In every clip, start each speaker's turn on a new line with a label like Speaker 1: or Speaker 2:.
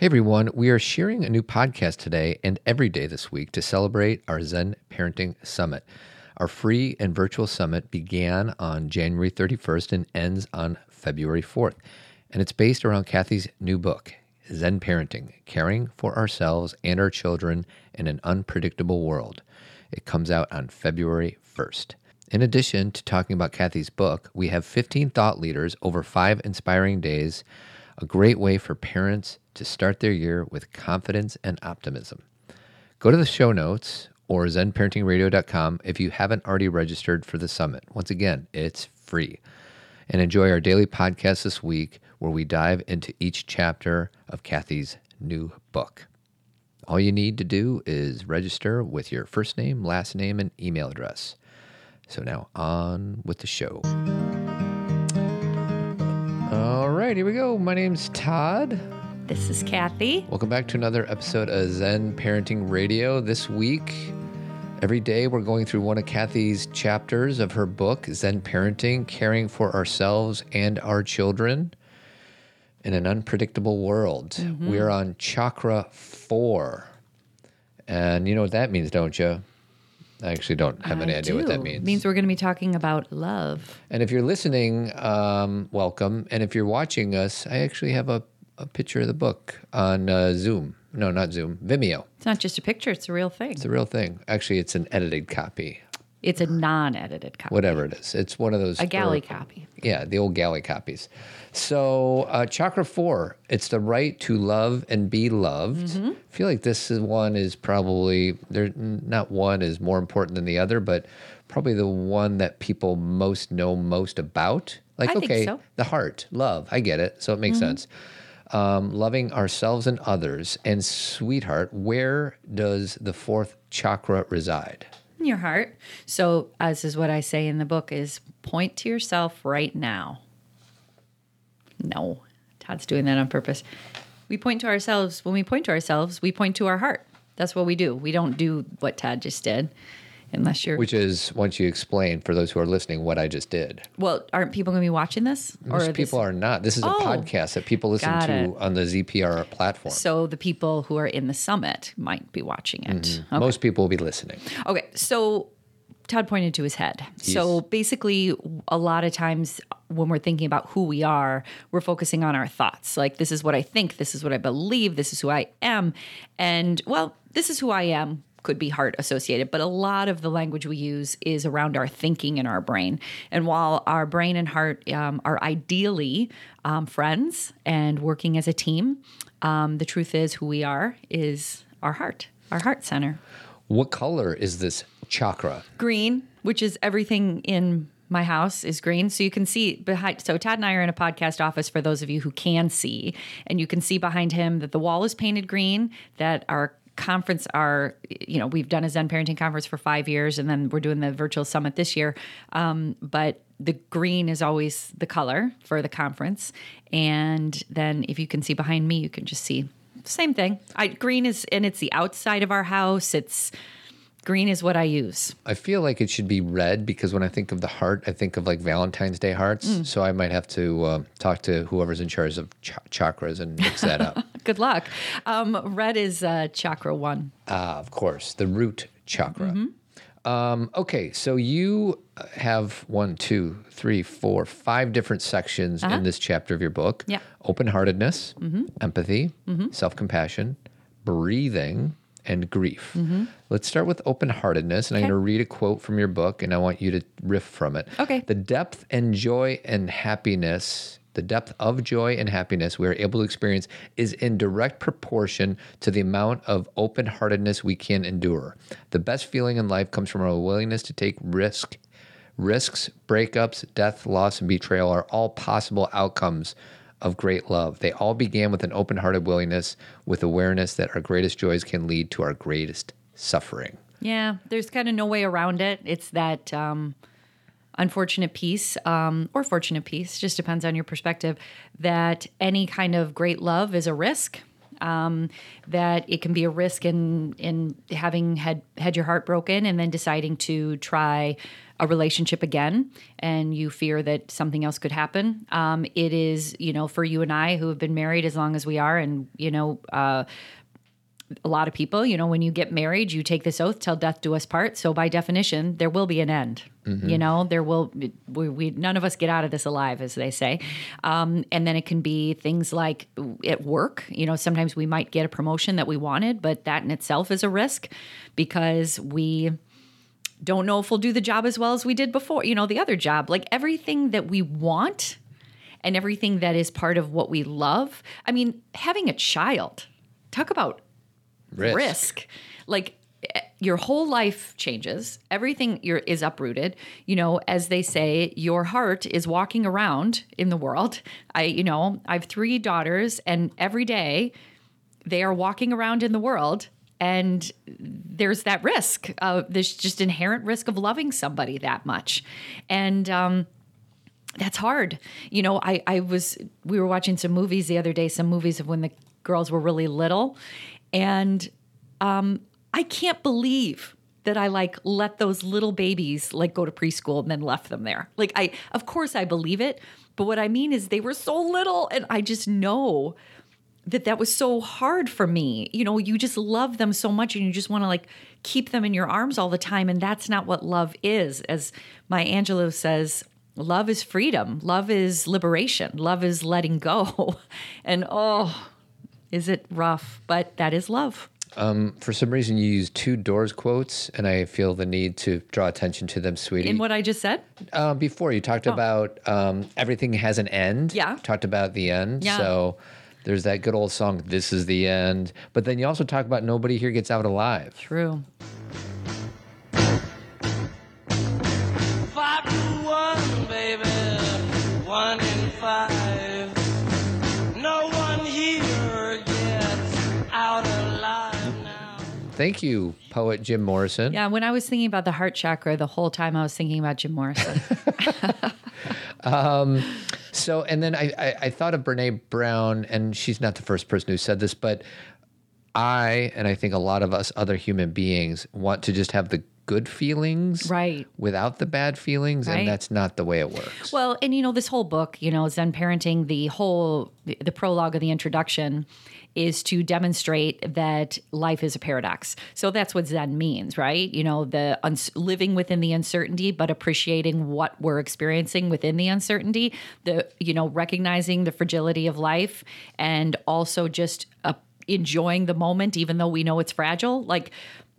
Speaker 1: Hey everyone, we are sharing a new podcast today and every day this week to celebrate our Zen Parenting Summit. Our free and virtual summit began on January 31st and ends on February 4th. And it's based around Kathy's new book, Zen Parenting Caring for Ourselves and Our Children in an Unpredictable World. It comes out on February 1st. In addition to talking about Kathy's book, we have 15 thought leaders over five inspiring days, a great way for parents to start their year with confidence and optimism. Go to the show notes or zenparentingradio.com if you haven't already registered for the summit. Once again, it's free. And enjoy our daily podcast this week where we dive into each chapter of Kathy's new book. All you need to do is register with your first name, last name, and email address. So now on with the show. All right, here we go. My name's Todd.
Speaker 2: This is Kathy.
Speaker 1: Welcome back to another episode of Zen Parenting Radio. This week, every day, we're going through one of Kathy's chapters of her book, Zen Parenting Caring for Ourselves and Our Children in an Unpredictable World.
Speaker 2: Mm-hmm.
Speaker 1: We're on Chakra 4. And you know what that means, don't you? I actually don't have any
Speaker 2: I
Speaker 1: idea what that
Speaker 2: do.
Speaker 1: means.
Speaker 2: Means we're going to be talking about love.
Speaker 1: And if you're listening, um, welcome. And if you're watching us, I actually have a, a picture of the book on uh, Zoom. No, not Zoom, Vimeo.
Speaker 2: It's not just a picture; it's a real thing.
Speaker 1: It's a real thing. Actually, it's an edited copy,
Speaker 2: It's a non-edited copy,
Speaker 1: whatever it is. It's one of those.
Speaker 2: a galley
Speaker 1: for-
Speaker 2: copy.
Speaker 1: Yeah, the old galley copies. So, uh, chakra four, it's the right to love and be loved.
Speaker 2: Mm-hmm.
Speaker 1: I feel like this is one is probably there. Not one is more important than the other, but probably the one that people most know most about. Like,
Speaker 2: I
Speaker 1: okay,
Speaker 2: so. Mm-hmm.
Speaker 1: the heart, love, I get it. So it makes sense. Um, loving ourselves and others, and sweetheart, where does the fourth chakra reside?
Speaker 2: In your heart. So, as is what I say in the book, is point to yourself right now. No, Todd's doing that on purpose. We point to ourselves. When we point to ourselves, we point to our heart. That's what we do. We don't do what Todd just did, unless you're.
Speaker 1: Which is, once you explain for those who are listening, what I just did.
Speaker 2: well, aren't people going to be watching this?
Speaker 1: Most
Speaker 2: this-
Speaker 1: people are not. This is a
Speaker 2: Oh,
Speaker 1: podcast that people listen to on the ZPR platform.
Speaker 2: So the people who are in the summit might be watching it.
Speaker 1: Mm-hmm.
Speaker 2: Okay.
Speaker 1: Most people will be listening.
Speaker 2: Okay, so Todd pointed to his head. So basically, a lot of times when we're thinking about who we are, we're focusing on our thoughts. Like, this is what I think, this is what I believe, this is who I am. And well, this is who I am could be heart associated, but a lot of the language we use is around our thinking in our brain. And while our brain and heart um, are ideally um, friends and working as a team, um, the truth is who we are is our heart, our heart center
Speaker 1: What color is this chakra?
Speaker 2: green, which is everything in my house is green. So you can see behind. So Todd and I are in a podcast office for those of you who can see, and you can see behind him that the wall is painted green. That our conference are you know we've done a zen parenting conference for five years and then we're doing the virtual summit this year. Um, but the green is always the color for the conference. And then if you can see behind me you can just see same thing. I, green is and it's the outside of our house. It's green is what i use
Speaker 1: I feel like it should be red because when I think of the heart, I think of like Valentine's Day hearts.
Speaker 2: Mm.
Speaker 1: So I might have to uh, talk to whoever's in charge of ch- chakras and mix that up.
Speaker 2: Good luck. Um, red is uh, chakra one.
Speaker 1: ah, of course, the root chakra.
Speaker 2: Mm-hmm.
Speaker 1: Um, okay, so you have one, two, three, four, five different sections in this chapter of your book.
Speaker 2: Uh-huh. Yeah.
Speaker 1: Open heartedness,
Speaker 2: Mm-hmm.
Speaker 1: empathy, self compassion, breathing, and grief.
Speaker 2: Mm-hmm.
Speaker 1: Let's start with open heartedness. And I'm going to read a quote from your book and I want you to riff from it.
Speaker 2: Okay.
Speaker 1: The depth and joy and happiness, the depth of joy and happiness we are able to experience is in direct proportion to the amount of open heartedness we can endure. The best feeling in life comes from our willingness to take risk. Risks, breakups, death, loss, and betrayal are all possible outcomes of great love. They all began with an open hearted willingness, with awareness that our greatest joys can lead to our greatest suffering.
Speaker 2: Yeah, there's kind of no way around it. It's that um, unfortunate piece um, or fortunate piece, just depends on your perspective, that any kind of great love is a risk. Um, that it can be a risk in in having had had your heart broken and then deciding to try a relationship again and you fear that something else could happen. Um, it is, you know, for you and I who have been married as long as we are, and, you know, uh, a lot of people, you know, when you get married, you take this oath till death do us part. So by definition, there will be an end. Mm-hmm. You know, there will we, we, none of us get out of this alive, as they say. Um, and then it can be things like at work. You know, sometimes we might get a promotion that we wanted, but that in itself is a risk because we don't know if we'll do the job as well as we did before. You know, the other job, like everything that we want and everything that is part of what we love. I mean, having a child, talk about risk. risk. Like eh, your whole life changes. Everything is uprooted. You know, as they say, your heart is walking around in the world. I, you know, I have three daughters, and every day they are walking around in the world and there's that risk uh, there's just inherent risk of loving somebody that much. And um, that's hard. You know I, I was we were watching some movies the other day some movies of when the girls were really little. And um, i can't believe that I like let those little babies like go to preschool and then left them there. Like I of course I believe it, but what I mean is they were so little and I just know that that was so hard for me. You know, you just love them so much and you just want to like keep them in your arms all the time and that's not what love is. As Maya Angelou says, love is freedom. Love is liberation. Love is letting go. and oh, is it rough, but that is love.
Speaker 1: Um, for some reason, you use two doors quotes, and I feel the need to draw attention to them, sweetie.
Speaker 2: In what I just said?
Speaker 1: Uh, before, you talked oh. about um, everything has an end.
Speaker 2: Yeah.
Speaker 1: Talked about the end.
Speaker 2: Yeah.
Speaker 1: So there's that good old song, This is the End. But then you also talk about nobody here gets out alive.
Speaker 2: True.
Speaker 3: Five to one, baby. One in five.
Speaker 1: Thank you, poet Jim Morrison.
Speaker 2: Yeah, when I was thinking about the heart chakra, the whole time I was thinking about Jim Morrison.
Speaker 1: um, so, and then I, I, I thought of Brene Brown, and she's not the first person who said this, but I, and I think a lot of us other human beings, want to just have the good feelings
Speaker 2: right
Speaker 1: without the bad feelings right. and that's not the way it works
Speaker 2: well and you know this whole book you know zen parenting the whole the, the prologue of the introduction is to demonstrate that life is a paradox. So that's what Zen means, right? You know, the uns- living within the uncertainty, but appreciating what we're experiencing within the uncertainty. The you know recognizing the fragility of life, and also just uh, enjoying the moment, even though we know it's fragile. Like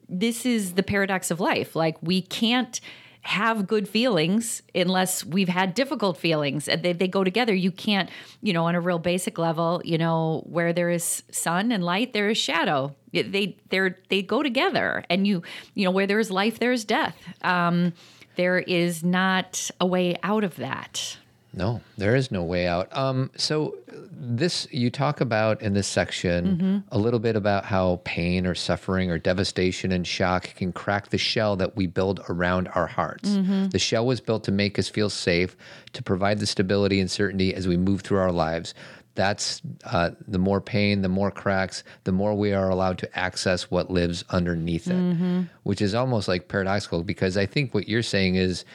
Speaker 2: this is the paradox of life. Like we can't have good feelings unless we've had difficult feelings. They, they go together. You can't, you know, on a real basic level, you know, where there is sun and light, there is shadow. They they they go together, and you you know where there is life, there is death. Um, there is not a way out of that.
Speaker 1: No, there is no way out. Um, so this you talk about in this section mm-hmm. a little bit about how pain or suffering or devastation and shock can crack the shell that we build around our hearts. Mm-hmm. The shell was built to make us feel safe, to provide the stability and certainty as we move through our lives. That's uh, the more pain, the more cracks, the more we are allowed to access what lives underneath it, mm-hmm. which is almost like paradoxical because I think what you're saying is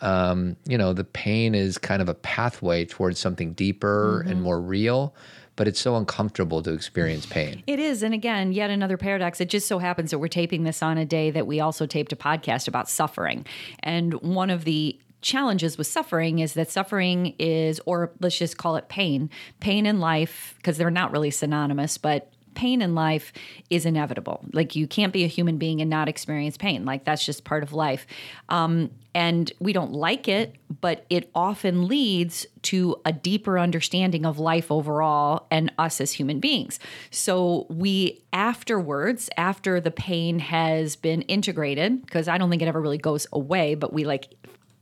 Speaker 1: um, you know, the pain is kind of a pathway towards something deeper mm-hmm. and more real but it's so uncomfortable to experience pain.
Speaker 2: It is. And again, yet another paradox. It just so happens that we're taping this on a day that we also taped a podcast about suffering. And one of the challenges with suffering is that suffering is, or let's just call it pain, pain in life, because they're not really synonymous, but pain in life is inevitable. Like you can't be a human being and not experience pain. Like that's just part of life. Um, and we don't like it, but it often leads to a deeper understanding of life overall and us as human beings. So we afterwards, after the pain has been integrated, because I don't think it ever really goes away, but we like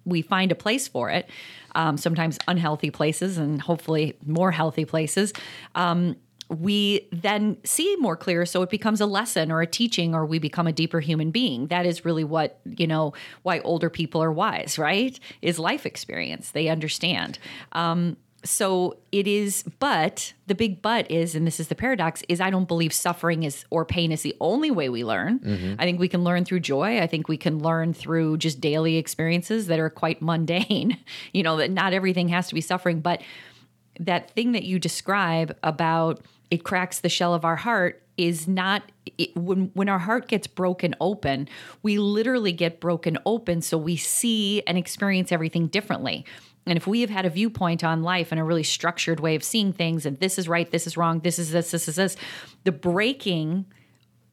Speaker 2: we find a place for it. Um, sometimes unhealthy places, and hopefully more healthy places. Um, we then see more clear so it becomes a lesson or a teaching or we become a deeper human being that is really what you know why older people are wise right is life experience they understand um, so it is, but the big but is, and this is the paradox, is I don't believe suffering is or pain is the only way we learn. I think we can learn through joy. I think we can learn through just daily experiences that are quite mundane. You know, that not everything has to be suffering, but that thing that you describe about it cracks the shell of our heart is not it, when when our heart gets broken open we literally get broken open so we see and experience everything differently. And if we have had a viewpoint on life and a really structured way of seeing things and this is right this is wrong this is this this is this the breaking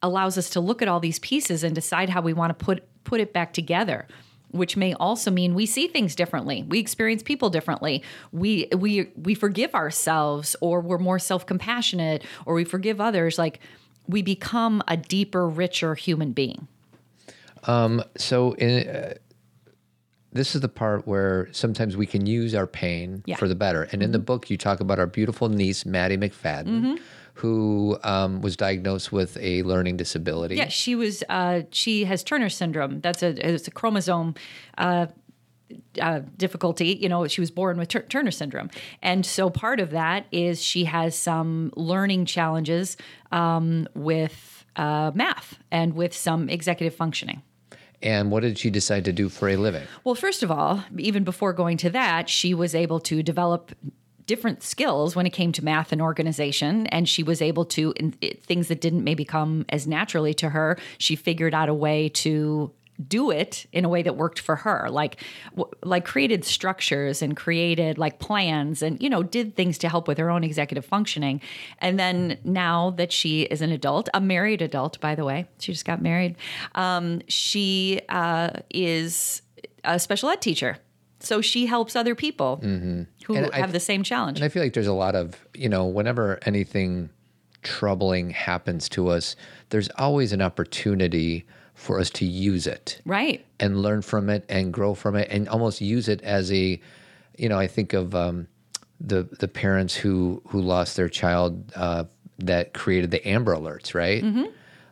Speaker 2: allows us to look at all these pieces and decide how we want to put put it back together which may also mean we see things differently. We experience people differently. We we we forgive ourselves or we're more self-compassionate or we forgive others. Like we become a deeper richer human being.
Speaker 1: Um, So in, uh, this is the part where sometimes we can use our pain
Speaker 2: Yeah.
Speaker 1: for the better. And in the book, you talk about our beautiful niece, Maddie McFadden, who um, was diagnosed with a learning disability.
Speaker 2: yeah she was uh she has turner syndrome that's a it's a chromosome uh uh, difficulty. You know, she was born with Tur- Turner syndrome, and so part of that is she has some learning challenges um, with uh, math and with some executive functioning.
Speaker 1: And what did she decide to do for a living?
Speaker 2: Well, first of all, even before going to that, she was able to develop different skills when it came to math and organization and she was able to in, it, things that didn't maybe come as naturally to her she figured out a way to do it in a way that worked for her like w- like created structures and created like plans and you know did things to help with her own executive functioning. And then now that she is an adult a married adult by the way she just got married um, she uh, is a special ed teacher so she helps other people who
Speaker 1: Mm-hmm. And I-
Speaker 2: have the same challenge.
Speaker 1: And I feel like there's a lot of, you know, whenever anything troubling happens to us, there's always an opportunity for us to use it.
Speaker 2: right.
Speaker 1: And learn from it and grow from it and almost use it as a you know i think of um, the the parents who who lost their child uh, that created the amber alerts right?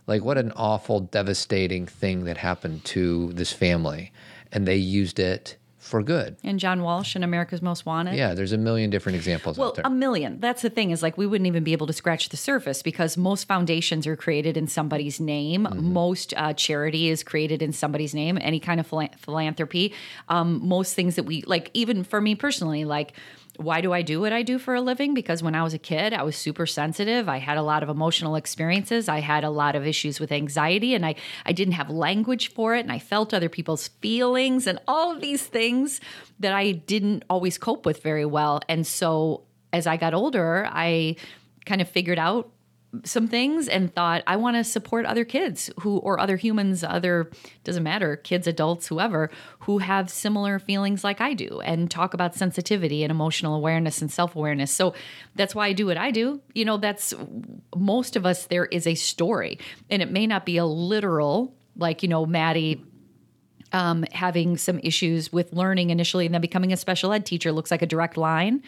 Speaker 1: Like what an awful devastating thing that happened to this family. And they used it for good
Speaker 2: and john walsh and america's most wanted
Speaker 1: yeah there's a million different examples
Speaker 2: Well,
Speaker 1: out there
Speaker 2: a million. That's the thing is like we wouldn't even be able to scratch the surface because most foundations are created in somebody's name. Most uh, charity is created in somebody's name. Any kind of phila- philanthropy. Um, most things that we like, even for me personally, like. Why do I do what I do for a living? Because when I was a kid, I was super sensitive. I had a lot of emotional experiences. I had a lot of issues with anxiety, and I, I didn't have language for it. And I felt other people's feelings and all of these things that I didn't always cope with very well. And so as I got older, I kind of figured out some things and thought I want to support other kids who or other humans, other doesn't matter, kids, adults, whoever, who have similar feelings like I do and talk about sensitivity and emotional awareness and self-awareness. So that's why I do what I do. You know, that's most of us there is a story and it may not be a literal like, you know, Maddie um, having some issues with learning initially and then becoming a special ed teacher looks like a direct line.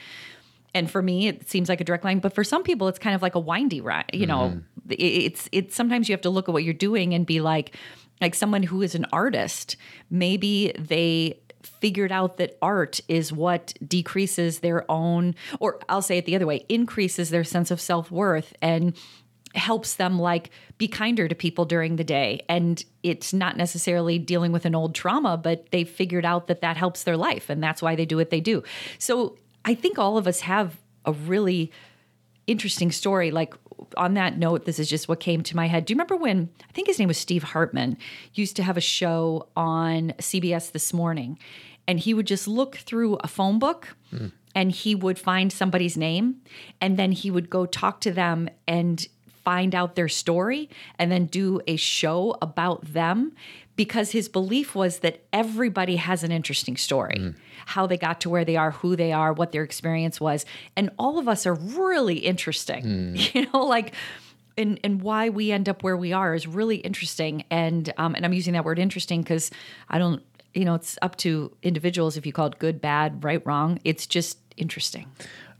Speaker 2: And for me, it seems like a direct line, but for some people, it's kind of like a windy ride. You know, mm-hmm. it- it's it's sometimes you have to look at what you're doing and be like, like someone who is an artist, maybe they figured out that art is what decreases their own, or I'll say it the other way, increases their sense of self worth and helps them like be kinder to people during the day. And it's not necessarily dealing with an old trauma but they figured out that that helps their life and that's why they do what they do. So i think all of us have a really interesting story. Like on that note this is just what came to my head. Do you remember when i think his name was steve hartman used to have a show on cbs this morning and he would just look through a phone book hmm. and he would find somebody's name and then he would go talk to them and find out their story and then do a show about them because his belief was that everybody has an interesting story. How they got to where they are who they are what their experience was. And all of us are really interesting. You know like and and why we end up where we are is really interesting. And um and i'm using that word interesting because i don't you know it's up to individuals if you call it good bad right wrong. It's just interesting.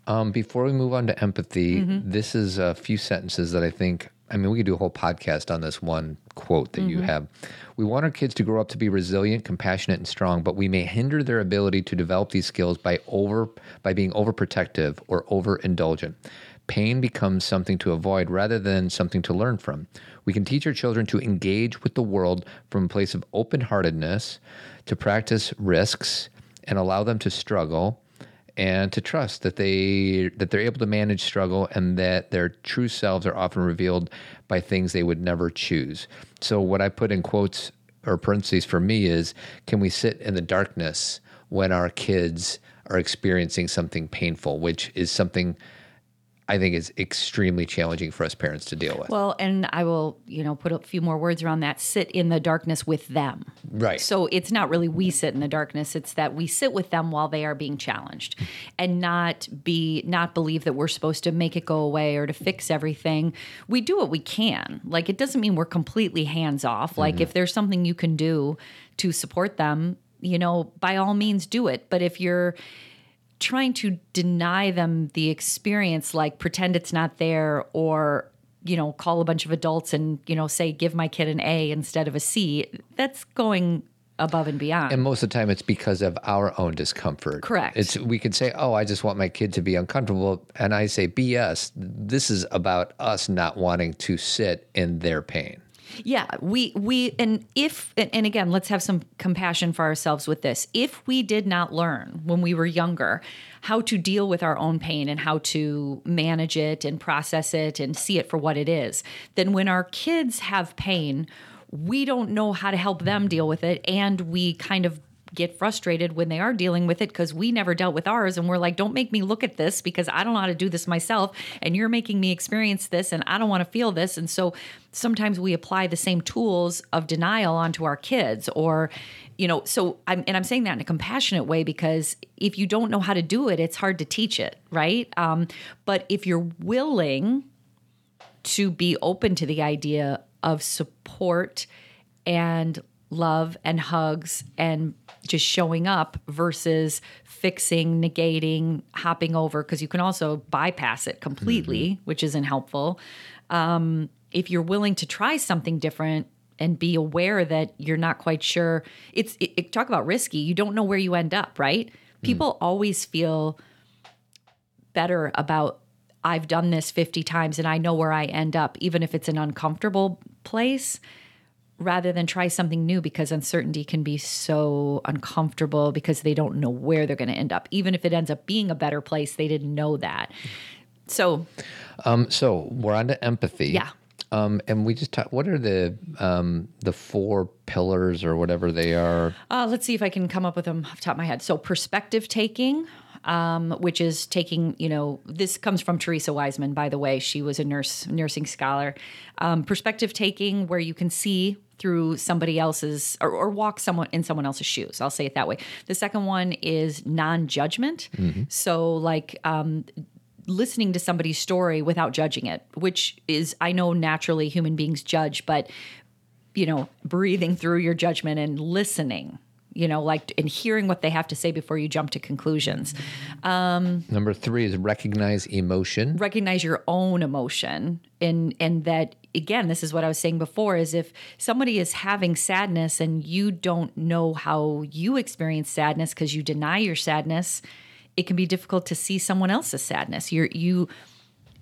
Speaker 1: Um, before we move on to empathy,
Speaker 2: Mm-hmm.
Speaker 1: this is a few sentences that I think. I mean, we could do a whole podcast on this one quote that you mm-hmm. have. We want our kids to grow up to be resilient, compassionate, and strong, but we may hinder their ability to develop these skills by over by being overprotective or overindulgent. Pain becomes something to avoid rather than something to learn from. We can teach our children to engage with the world from a place of open heartedness, to practice risks, and allow them to struggle and to trust that they that they're able to manage struggle and that their true selves are often revealed by things they would never choose. So what I put in quotes or parentheses for me is can we sit in the darkness when our kids are experiencing something painful, which is something I think is extremely challenging for us parents to deal with.
Speaker 2: Well, and I will, you know, put a few more words around that. Sit in the darkness with them.
Speaker 1: Right.
Speaker 2: So it's not really we sit in the darkness, it's that we sit with them while they are being challenged and not be not believe that we're supposed to make it go away or to fix everything. We do what we can. Like it doesn't mean we're completely hands off. Like mm-hmm. if there's something you can do to support them, you know, by all means do it. But if you're trying to deny them the experience like pretend it's not there or you know call a bunch of adults and you know say give my kid an a instead of a c that's going above and beyond
Speaker 1: and most of the time it's because of our own discomfort.
Speaker 2: Correct.
Speaker 1: It's we could say, "Oh, I just want my kid to be uncomfortable." And I say, "BS. This is about us not wanting to sit in their pain."
Speaker 2: Yeah, we we and if and and again, let's have some compassion for ourselves with this. If we did not learn when we were younger how to deal with our own pain and how to manage it and process it and see it for what it is, then when our kids have pain, we don't know how to help them deal with it and we kind of get frustrated when they are dealing with it because we never dealt with ours and we're like don't make me look at this because i don't know how to do this myself and you're making me experience this and i don't want to feel this. And so sometimes we apply the same tools of denial onto our kids or you know so i'm and i'm saying that in a compassionate way because if you don't know how to do it it's hard to teach it right? Um, but if you're willing to be open to the idea of support and love and hugs and just showing up versus fixing, negating, hopping over, because you can also bypass it completely, which isn't helpful. Um, if you're willing to try something different and be aware that you're not quite sure, it's it, it- talk about risky. You don't know where you end up, right? People always feel better about I've done this 50 times and I know where I end up, even if it's an uncomfortable place, rather than try something new because uncertainty can be so uncomfortable because they don't know where they're going to end up. Even if it ends up being a better place, they didn't know that. So,
Speaker 1: Um, so we're on to empathy.
Speaker 2: Yeah.
Speaker 1: Um, and we just talk, what are the um, the four pillars or whatever they are?
Speaker 2: Uh, let's see if I can come up with them off the top of my head. So, perspective taking, um, which is taking, you know, this comes from Theresa Wiseman, by the way. She was a nurse, nursing scholar. Um, perspective taking, where you can see through somebody else's or, or walk someone in someone else's shoes. I'll say it that way. The second one is non judgment. So, like, um, listening to somebody's story without judging it, which is, I know naturally human beings judge, but you know, breathing through your judgment and listening, you know, like and hearing what they have to say before you jump to conclusions.
Speaker 1: Number three is recognize emotion.
Speaker 2: Recognize your own emotion and and that again, this is what I was saying before is if somebody is having sadness and you don't know how you experience sadness because you deny your sadness, it can be difficult to see someone else's sadness. You're you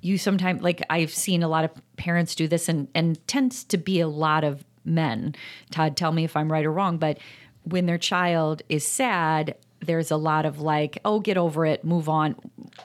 Speaker 2: you sometimes like I've seen a lot of parents do this and and tends to be a lot of men. Todd, tell me if I'm right or wrong, but when their child is sad, there's a lot of like, oh, get over it, move on.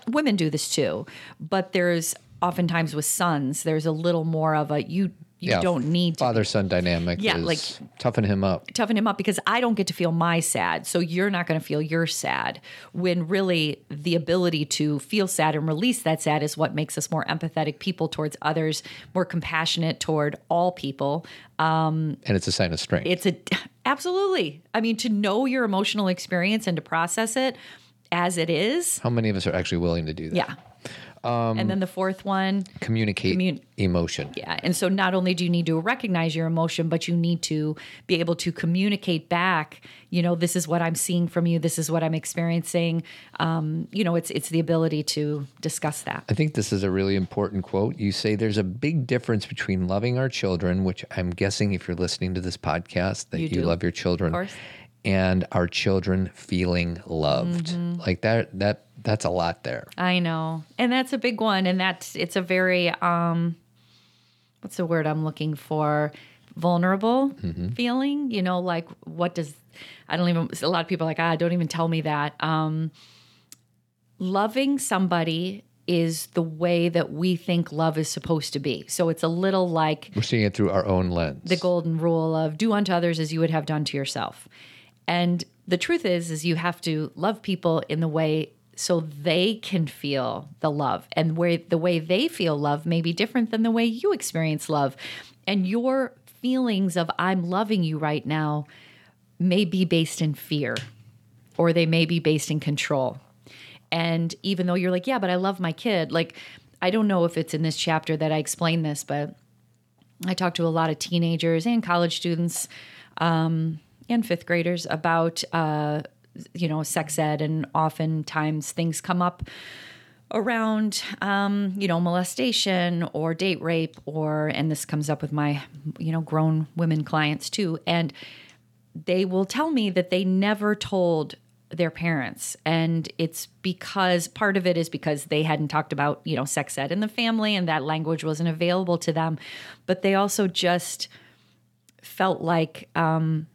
Speaker 2: Women do this too, but there's oftentimes with sons, there's a little more of a you you don't need to
Speaker 1: father son dynamic.
Speaker 2: Yeah,
Speaker 1: is
Speaker 2: like-
Speaker 1: toughen him up.
Speaker 2: toughen him up because I don't get to feel my sad. So you're not going to feel your sad. When really the ability to feel sad and release that sad is what makes us more empathetic people towards others, more compassionate toward all people.
Speaker 1: Um, and it's a sign of strength.
Speaker 2: It's a absolutely. I mean, to know your emotional experience and to process it as it is.
Speaker 1: How many of us are actually willing to do that?
Speaker 2: Yeah. And then the fourth one,
Speaker 1: Communicate
Speaker 2: Commun-
Speaker 1: emotion.
Speaker 2: yeah. And so not only do you need to recognize your emotion, but you need to be able to communicate back, you know, this is what I'm seeing from you, this is what I'm experiencing. Um, you know, it's it's the ability to discuss that.
Speaker 1: I think this is a really important quote. You say there's a big difference between loving our children, which I'm guessing if you're listening to this podcast that
Speaker 2: You
Speaker 1: you, love your children, and our children feeling loved.
Speaker 2: Mm-hmm.
Speaker 1: Like that that that's a lot there.
Speaker 2: I know. And that's a big one. And that's, it's a very, um, what's the word I'm looking for? Vulnerable feeling, you know, like what does, I don't even, a lot of people are like, ah, don't even tell me that. Um, loving somebody is the way that we think love is supposed to be. So it's a little like,
Speaker 1: We're seeing it through our own lens.
Speaker 2: the golden rule of do unto others as you would have done to yourself. And the truth is is you have to love people in the way so they can feel the love and where the way they feel love may be different than the way you experience love. And your feelings of I'm loving you right now may be based in fear or they may be based in control. And even though you're like, yeah, but I love my kid, like I don't know if it's in this chapter that I explain this, but I talk to a lot of teenagers and college students um, and fifth graders about, uh, you know, sex ed, and oftentimes things come up around, um, you know, molestation or date rape, or, and this comes up with my, you know, grown women clients too. And they will tell me that they never told their parents and it's because part of it is because they hadn't talked about you know sex ed in the family and that language wasn't available to them but they also just felt like um,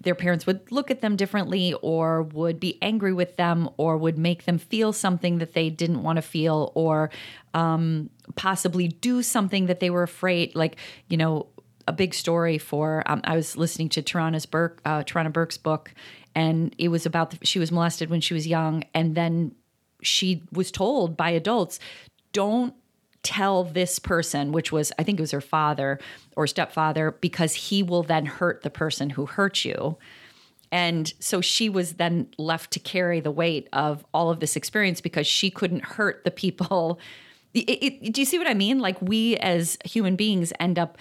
Speaker 2: their parents would look at them differently or would be angry with them or would make them feel something that they didn't want to feel or um, possibly do something that they were afraid. Like you know a big story for um, i was listening to Tarana's burke uh, Tarana burke's book and it was about the, she was molested when she was young and then she was told by adults don't tell this person which was i think it was her father or stepfather because he will then hurt the person who hurt you. And so she was then left to carry the weight of all of this experience because she couldn't hurt the people. It, it, do you see what i mean? Like we as human beings end up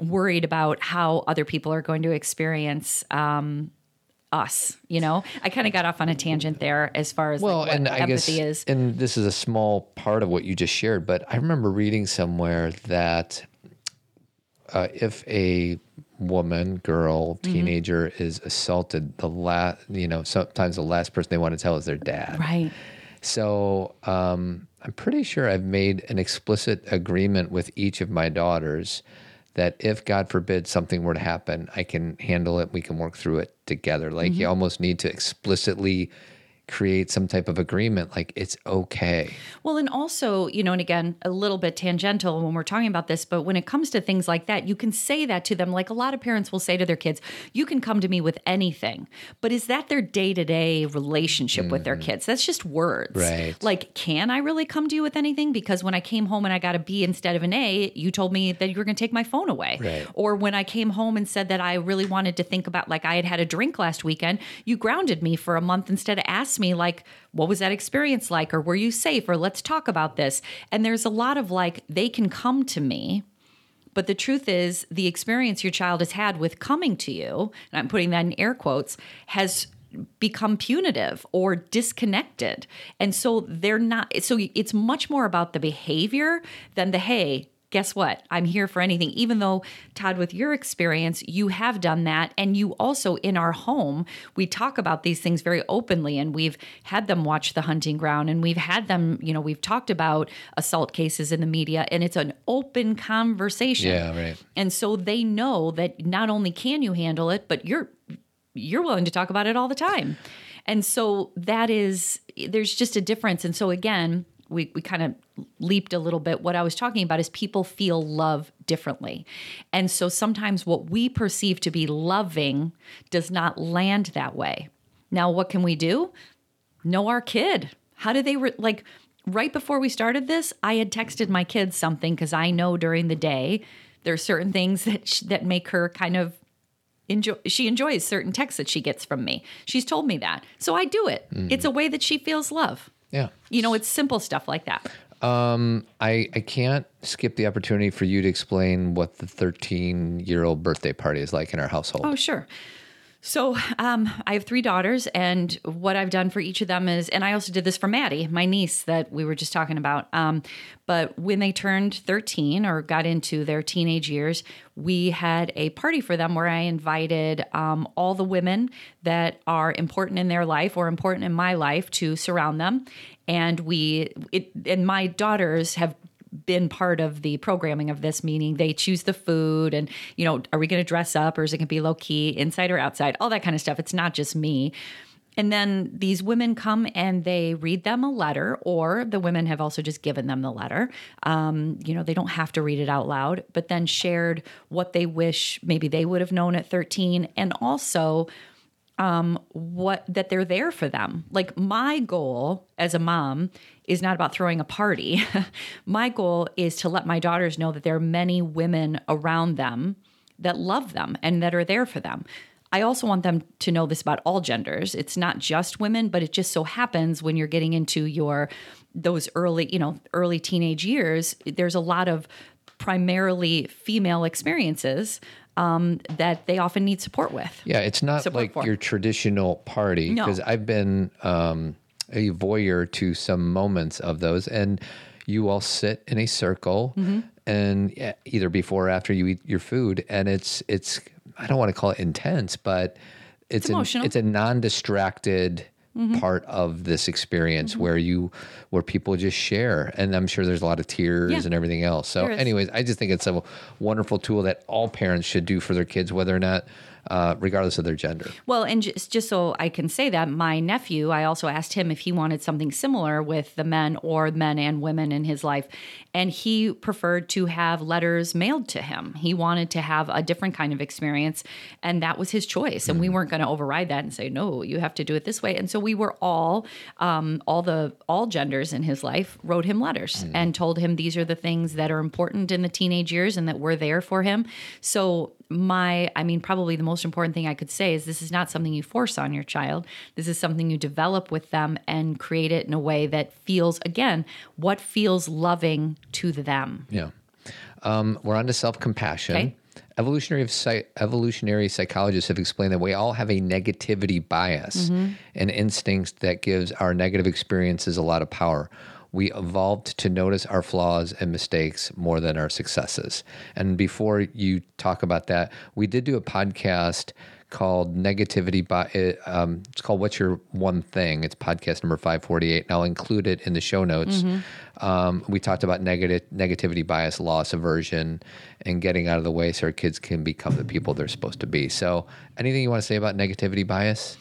Speaker 2: worried about how other people are going to experience um, us you know i kind of got off on a tangent there as far as
Speaker 1: well,
Speaker 2: like, what
Speaker 1: and I guess,
Speaker 2: empathy is
Speaker 1: and this is a small part of what you just shared, but I remember reading somewhere that uh, if a woman, girl,
Speaker 2: Mm-hmm.
Speaker 1: teenager is assaulted, the last, you know, sometimes the last person they want to tell is their dad.
Speaker 2: right
Speaker 1: So um, I'm pretty sure I've made an explicit agreement with each of my daughters that if God forbid something were to happen, I can handle it. We can work through it together. Like you mm-hmm. almost need to explicitly create some type of agreement. Like it's okay.
Speaker 2: Well, and also, you know, and again, a little bit tangential when we're talking about this, but when it comes to things like that, you can say that to them. Like a lot of parents will say to their kids, you can come to me with anything. But is that their day to day relationship with their mm-hmm. kids? That's just words.
Speaker 1: Right.
Speaker 2: Like, can I really come to you with anything? Because when I came home and I got a B instead of an A, you told me that you were going to take my phone away.
Speaker 1: Right.
Speaker 2: Or when I came home and said that I really wanted to think about, like, I had had a drink last weekend, you grounded me for a month instead of asked me, like, what was that experience like? Or were you safe? Or let's talk about this. And there's a lot of like, they can come to me. But the truth is, the experience your child has had with coming to you, and I'm putting that in air quotes, has become punitive or disconnected. And so they're not, so it's much more about the behavior than the, hey, guess what? I'm here for anything. Even though, Todd, with your experience, you have done that. And you also, in our home, we talk about these things very openly. And we've had them watch the hunting ground and we've had them, you know, we've talked about assault cases in the media and it's an open conversation.
Speaker 1: Yeah, right.
Speaker 2: And so they know that not only can you handle it, but you're you're willing to talk about it all the time. And so that is there's just a difference. And so again, we, we kind of leaped a little bit. What I was talking about is people feel love differently. And so sometimes what we perceive to be loving does not land that way. Now, what can we do? Know our kid. How do they, re- like, right before we started this, I had texted my kids something because I know during the day there are certain things that, sh- that make her kind of enjoy she enjoys certain texts that she gets from me she's told me that so i do it mm. it's a way that she feels love
Speaker 1: Yeah.
Speaker 2: you know it's simple stuff like that um,
Speaker 1: I, I can't skip the opportunity for you to explain what the 13 year old birthday party is like in our household.
Speaker 2: Oh, sure. So um, I have three daughters, and what I've done for each of them is, and I also did this for Maddie, my niece that we were just talking about. Um, but when they turned 13 or got into their teenage years, we had a party for them where I invited um, all the women that are important in their life or important in my life to surround them. And we, it, and my daughters have been part of the programming of this meaning they choose the food and you know are we going to dress up or is it going to be low key inside or outside all that kind of stuff. It's not just me. And then these women come and they read them a letter, or the women have also just given them the letter. Um, you know, they don't have to read it out loud, but then shared what they wish maybe they would have known at 13, and also um, what that they're there for them. Like my goal as a mom is not about throwing a party. my goal is to let my daughters know that there are many women around them that love them and that are there for them. I also want them to know this about all genders. It's not just women, but it just so happens when you're getting into your those early, you know, early teenage years, there's a lot of primarily female experiences um, that they often need support with.
Speaker 1: Yeah, it's not
Speaker 2: Support
Speaker 1: like
Speaker 2: for.
Speaker 1: your traditional party
Speaker 2: No.
Speaker 1: because I've been um, a voyeur to some moments of those, and you all sit in a circle,
Speaker 2: Mm-hmm.
Speaker 1: and either before or after you eat your food, and it's it's I don't want to call it intense, but it's
Speaker 2: emotional. Mm-hmm.
Speaker 1: it's a non-distracted Mm-hmm. part of this experience mm-hmm. where you where people just share. And i'm sure there's a lot of tears
Speaker 2: Yeah.
Speaker 1: and everything else. So anyways i just think it's a wonderful tool that all parents should do for their kids whether or not uh, regardless of their gender
Speaker 2: Well, and just, just so I can say that, my nephew, I also asked him if he wanted something similar with the men or men and women in his life. And he preferred to have letters mailed to him. He wanted to have a different kind of experience. And that was his choice. And we weren't going to override that and say, no, you have to do it this way. And so we were all, um, all the, all genders in his life wrote him letters and told him these are the things that are important in the teenage years and that we're there for him. So my i mean probably the most important thing i could say is this is not something you force on your child this is something you develop with them and create it in a way that feels again what feels loving to them
Speaker 1: Yeah. Um, we're on to self compassion.
Speaker 2: Okay.
Speaker 1: Evolutionary, evolutionary psychologists have explained that we all have a negativity bias, an instinct that gives our negative experiences a lot of power. We evolved to notice our flaws and mistakes more than our successes. And before you talk about that, we did do a podcast called negativity by um, it's called what's your one thing? It's podcast number 548 and i'll include it in the show notes. Um, we talked about negative negativity bias loss aversion and getting out of the way so our kids can become the people they're supposed to be. So anything you want to say about negativity bias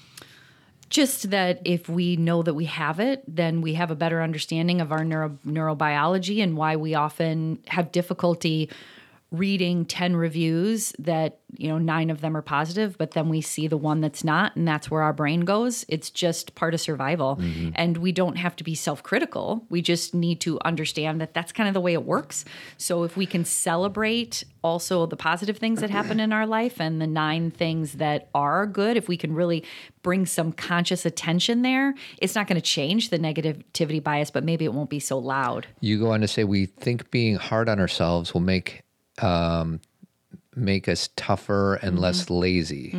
Speaker 2: just that if we know that we have it then we have a better understanding of our neuro- neurobiology and why we often have difficulty reading 10 reviews that you know nine of them are positive but then we see the one that's not and that's where our brain goes. It's just part of survival. Mm-hmm. And we don't have to be self-critical. We just need to understand that that's kind of the way it works. So if we can celebrate also the positive things that happen in our life and the nine things that are good if we can really bring some conscious attention there it's not going to change the negativity bias but maybe it won't be so loud.
Speaker 1: You go on to say we think being hard on ourselves will make um, make us tougher and less lazy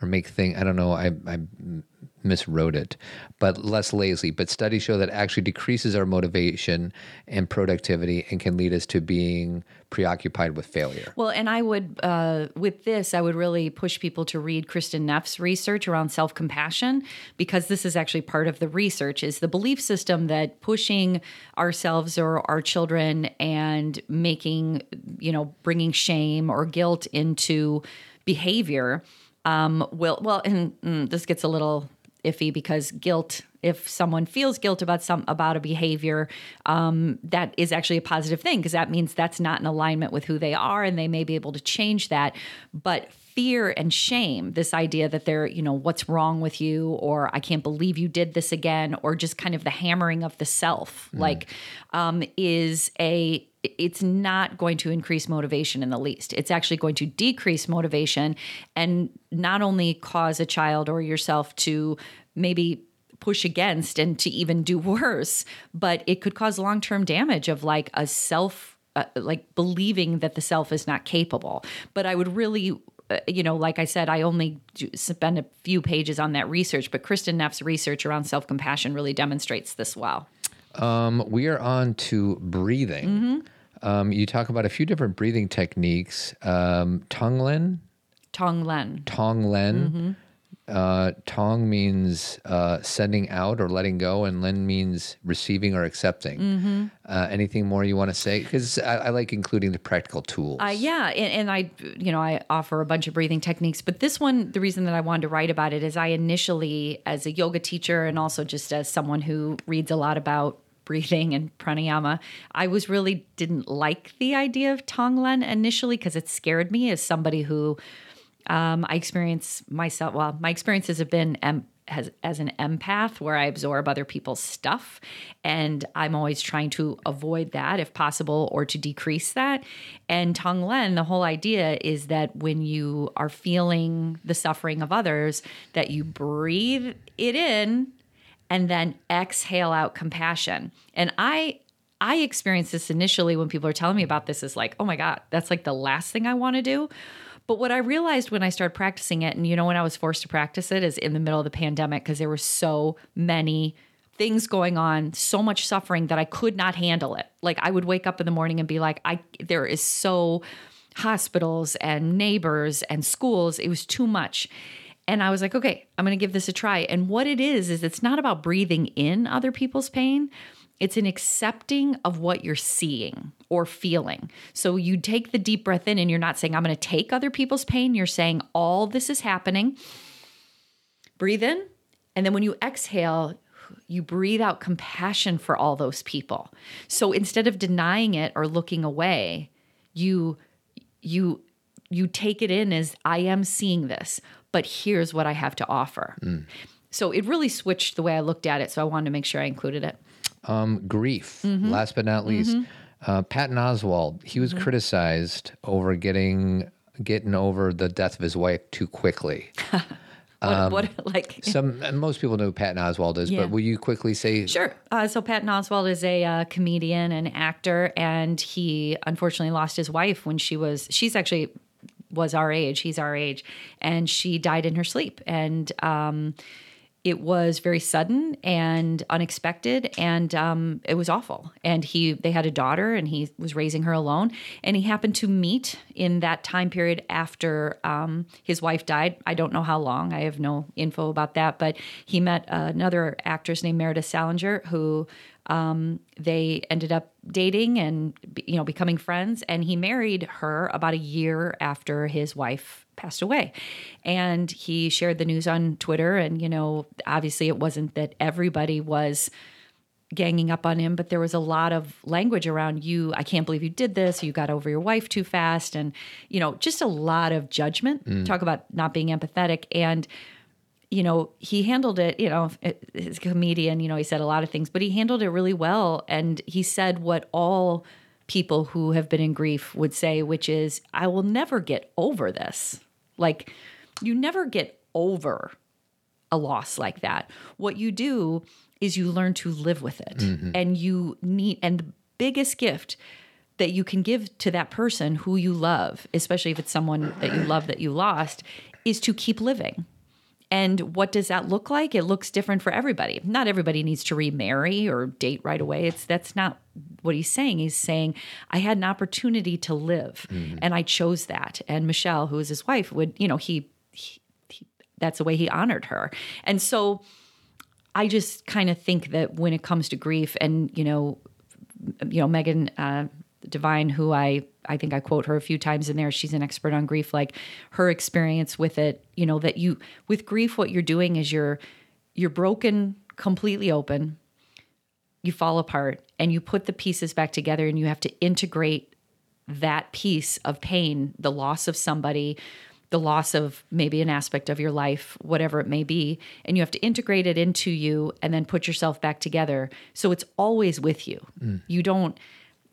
Speaker 1: or make things. I don't know i i miswrote it but less lazy. But studies show that actually decreases our motivation and productivity and can lead us to being preoccupied with failure.
Speaker 2: Well, and I would, uh, with this, I would really push people to read Kristin Neff's research around self compassion because this is actually part of the research is the belief system that pushing ourselves or our children and making, you know, bringing shame or guilt into behavior um, will, well, and mm, this gets a little iffy because guilt if someone feels guilt about some about a behavior um, that is actually a positive thing because that means that's not in alignment with who they are and they may be able to change that. But fear and shame this idea that they're you know what's wrong with you or i can't believe you did this again or just kind of the hammering of the self like um, is a it's not going to increase motivation in the least. It's actually going to decrease motivation and not only cause a child or yourself to maybe push against and to even do worse, but it could cause long term damage of like a self, uh, like believing that the self is not capable. But I would really. Uh, you know, like I said, I only spend a few pages on that research, but Kristin Neff's research around self compassion really demonstrates this well.
Speaker 1: Um, we are on to breathing.
Speaker 2: Mm-hmm.
Speaker 1: Um, you talk about a few different breathing techniques. Um, Tonglen,
Speaker 2: Tong Len.
Speaker 1: Tonglen. Uh, tong means uh, sending out or letting go, and Len means receiving or accepting.
Speaker 2: Mm-hmm.
Speaker 1: Uh, anything more you want to say? Because I, I like including the practical tools.
Speaker 2: Uh, yeah, and, and I, you know, I offer a bunch of breathing techniques, but this one, the reason that I wanted to write about it is I initially, as a yoga teacher and also just as someone who reads a lot about breathing and pranayama, I was really didn't like the idea of Tonglen initially because it scared me as somebody who um, I experience myself. Well, my experiences have been em- as, an empath where I absorb other people's stuff. And I'm always trying to avoid that if possible or to decrease that. And Tonglen, the whole idea is that when you are feeling the suffering of others, that you breathe it in and then exhale out compassion. And I I experienced this initially when people are telling me about this is like, oh my God, that's like the last thing I want to do. But what I realized when I started practicing it, and you know, when I was forced to practice it, is in the middle of the pandemic because there were so many things going on, so much suffering that I could not handle it. Like I would wake up in the morning and be like, I there is so hospitals and neighbors and schools, it was too much. And I was like, okay, I'm going to give this a try. And what it is, is it's not about breathing in other people's pain. It's an accepting of what you're seeing or feeling. So you take the deep breath in and you're not saying, I'm going to take other people's pain. You're saying, all this is happening. Breathe in. And then when you exhale, you breathe out compassion for all those people. So instead of denying it or looking away, you you you take it in as I am seeing this, but here's what I have to offer. Mm. So it really switched the way I looked at it. So I wanted to make sure I included it.
Speaker 1: Um, grief,
Speaker 2: Mm-hmm.
Speaker 1: last but not least. Uh, Patton Oswalt, he
Speaker 2: Mm-hmm.
Speaker 1: was criticized over getting getting over the death of his wife too quickly.
Speaker 2: What, what like
Speaker 1: Some and most people know who Patton Oswalt is,
Speaker 2: Yeah.
Speaker 1: but will you quickly say
Speaker 2: Sure. Uh, so Patton Oswalt is a uh, comedian and actor, and he unfortunately lost his wife when she was. She's actually was our age. He's our age, and she died in her sleep. And um, it was very sudden and unexpected, and um, it was awful. And he they had a daughter, and he was raising her alone. And he happened to meet in that time period after um, his wife died. I don't know how long. I have no info about that, but he met another actress named Meredith Salenger who um, they ended up dating and you know becoming friends and he married her about a year after his wife passed away and he shared the news on twitter and you know obviously it wasn't that everybody was ganging up on him, but there was a lot of language around you. I can't believe you did this. You got over your wife too fast. And, you know, just a lot of judgment. Mm. Talk about not being empathetic. And, you know, he handled it, you know, his comedian, you know, he said a lot of things, but he handled it really well. And he said what all people who have been in grief would say, which is, I will never get over this. Like, you never get over a loss like that. What you do is you learn to live with it. Mm-hmm. And you need, and the biggest gift that you can give to that person who you love, especially if it's someone that you love that you lost, is to keep living. And what does that look like? It looks different for everybody. Not everybody needs to remarry or date right away. It's that's not what he's saying. He's saying I had an opportunity to live, and I chose that. And Michelle, who is his wife, would you know he, he, he that's the way he honored her. And so I just kind of think that when it comes to grief, and you know, you know, Megan uh, Devine, who I I think I quote her a few times in there. She's an expert on grief. Like her experience with it, you know, that you with grief, what you're doing is you're you're broken completely open. You fall apart, and you put the pieces back together, and you have to integrate that piece of pain, the loss of somebody, the loss of maybe an aspect of your life, whatever it may be, and you have to integrate it into you and then put yourself back together. So it's always with you. Mm. You don't,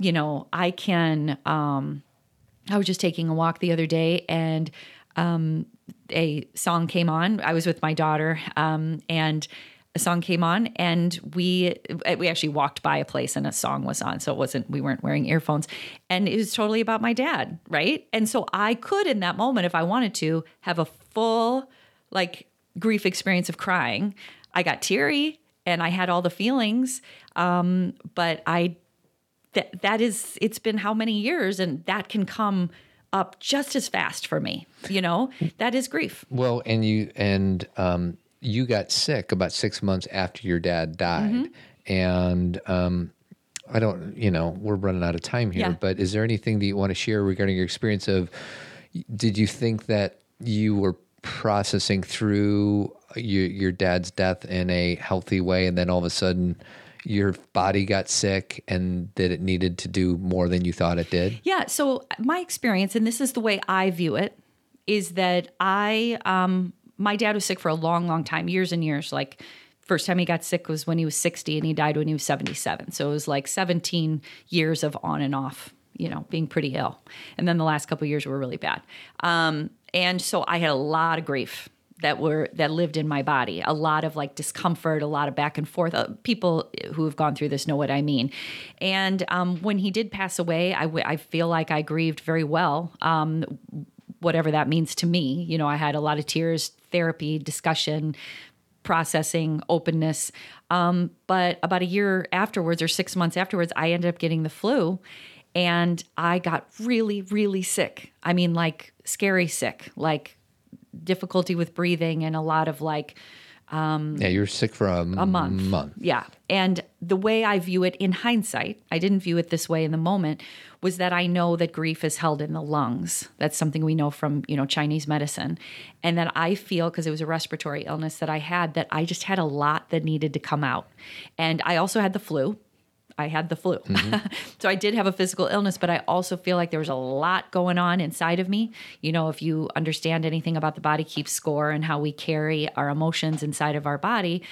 Speaker 2: you know, I can, um, I was just taking a walk the other day and um, a song came on. I was with my daughter um, and a song came on and we we actually walked by a place and a song was on. So it wasn't we weren't wearing earphones. And it was totally about my dad right? And so i could in that moment if i wanted to have a full like grief experience of crying. I got teary and i had all the feelings um, but i that that is it's been how many years and that can come up just as fast for me you know that is grief
Speaker 1: Well, and you and um, you got sick about six months after your dad died,
Speaker 2: Mm-hmm.
Speaker 1: and um, I don't, you know, we're running out of time here.
Speaker 2: Yeah.
Speaker 1: But is there anything that you want to share regarding your experience of? Did you think that you were processing through your your dad's death in a healthy way, and then all of a sudden? Your body got sick, and that it needed to do more than you thought it did.
Speaker 2: Yeah. So my experience, and this is the way I view it, is that I, um, my dad was sick for a long, long time, years and years. Like first time he got sick was when he was 60 and he died when he was 77. So it was like 17 years of on and off, you know, being pretty ill. And then the last couple years were really bad. Um, and so I had a lot of grief that were that lived in my body. A lot of like discomfort a lot of back and forth. Uh, people who have gone through this know what i mean. And um, when he did pass away I, w- I feel like i grieved very well um, whatever that means to me. You know i had a lot of tears therapy discussion processing openness. Um, but about a year afterwards or six months afterwards i ended up getting the flu and i got really really sick. I mean like scary sick. Like difficulty with breathing and a lot of like um,
Speaker 1: Yeah, you were sick for a,
Speaker 2: a month.
Speaker 1: month.
Speaker 2: Yeah. And the way I view it in hindsight, I didn't view it this way in the moment, was that I know that grief is held in the lungs. That's something we know from, you know, Chinese medicine. And that I feel because it was a respiratory illness that I had that I just had a lot that needed to come out. And I also had the flu. I had the flu. so I did have a physical illness, but I also feel like there was a lot going on inside of me. You know, if you understand anything about the body keeps score and how we carry our emotions inside of our body,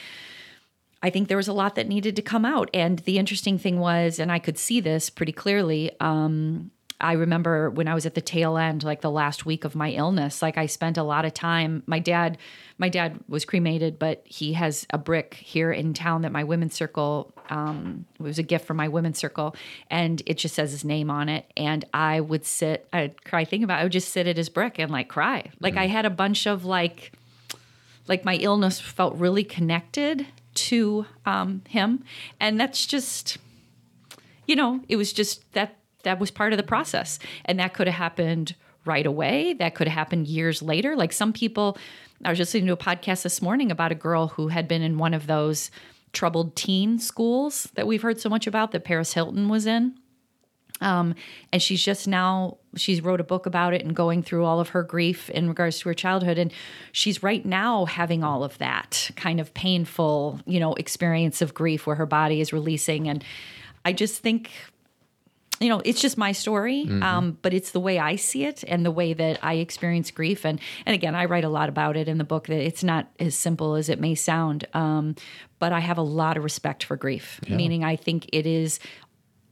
Speaker 2: I think there was a lot that needed to come out. And the interesting thing was, and I could see this pretty clearly. Um, I remember when I was at the tail end, like the last week of my illness, like I spent a lot of time. My dad, my dad was cremated, but he has a brick here in town that my women's circle um, it was a gift from my women's circle, and it just says his name on it. And I would sit, I'd cry thinking about. It. I would just sit at his brick and like cry. Like I had a bunch of like like my illness felt really connected to um, him and that's just you know it was just that that was part of the process. And that could have happened right away. That could have happened years later. Like some people i was just listening to a podcast this morning about a girl who had been in one of those troubled teen schools that we've heard so much about that paris hilton was in. Um, and she's just now she's wrote a book about it and going through all of her grief in regards to her childhood. And she's right now having all of that kind of painful you know experience of grief where her body is releasing. And i just think you know it's just my story um, but it's the way i see it and the way that i experience grief and and again i write a lot about it in the book that it's not as simple as it may sound um, but i have a lot of respect for grief meaning i think it is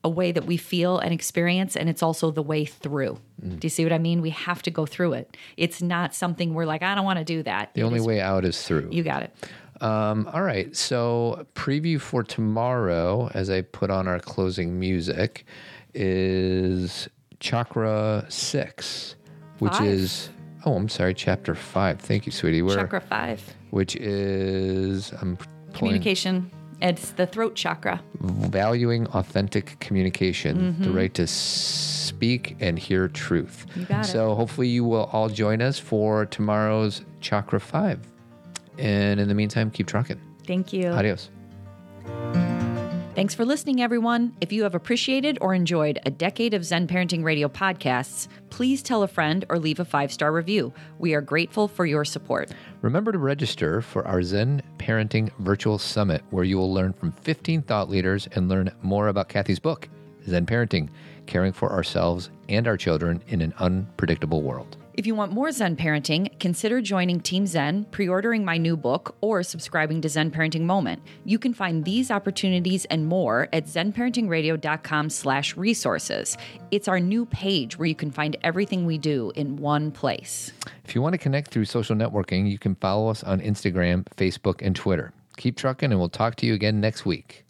Speaker 2: a way that we feel and experience, and it's also the way through. Do you see what I mean? We have to go through it. It's not something we're like, I don't want to do that.
Speaker 1: The only way out is through.
Speaker 2: You got it.
Speaker 1: Um, all right. So, preview for tomorrow, as I put on our closing music, is Chakra 6, which
Speaker 2: Five.
Speaker 1: is, oh, I'm sorry, Chapter 5. Thank you, sweetie. Where,
Speaker 2: Chakra five,
Speaker 1: Which is, I'm
Speaker 2: communication. It's the throat chakra.
Speaker 1: valuing authentic communication, the right to speak and hear truth.
Speaker 2: Mm-hmm. You got it.
Speaker 1: so, hopefully, you will all join us for tomorrow's Chakra 5. And in the meantime, keep trucking.
Speaker 2: Thank you.
Speaker 1: Adios.
Speaker 2: Thanks for listening, everyone. If you have appreciated or enjoyed a decade of Zen Parenting Radio podcasts, please tell a friend or leave a five star review. We are grateful for your support.
Speaker 1: Remember to register for our Zen Parenting Virtual Summit, where you will learn from 15 thought leaders and learn more about Cathy's book, Zen Parenting Caring for Ourselves and Our Children in an Unpredictable World.
Speaker 2: If you want more Zen parenting, consider joining Team Zen, pre ordering my new book, or subscribing to Zen Parenting Moment. You can find these opportunities and more at zenparentingradio.com slash resources. It's our new page where you can find everything we do in one place.
Speaker 1: If you want to connect through social networking, you can follow us on Instagram, Facebook, and Twitter. Keep trucking, and we'll talk to you again next week.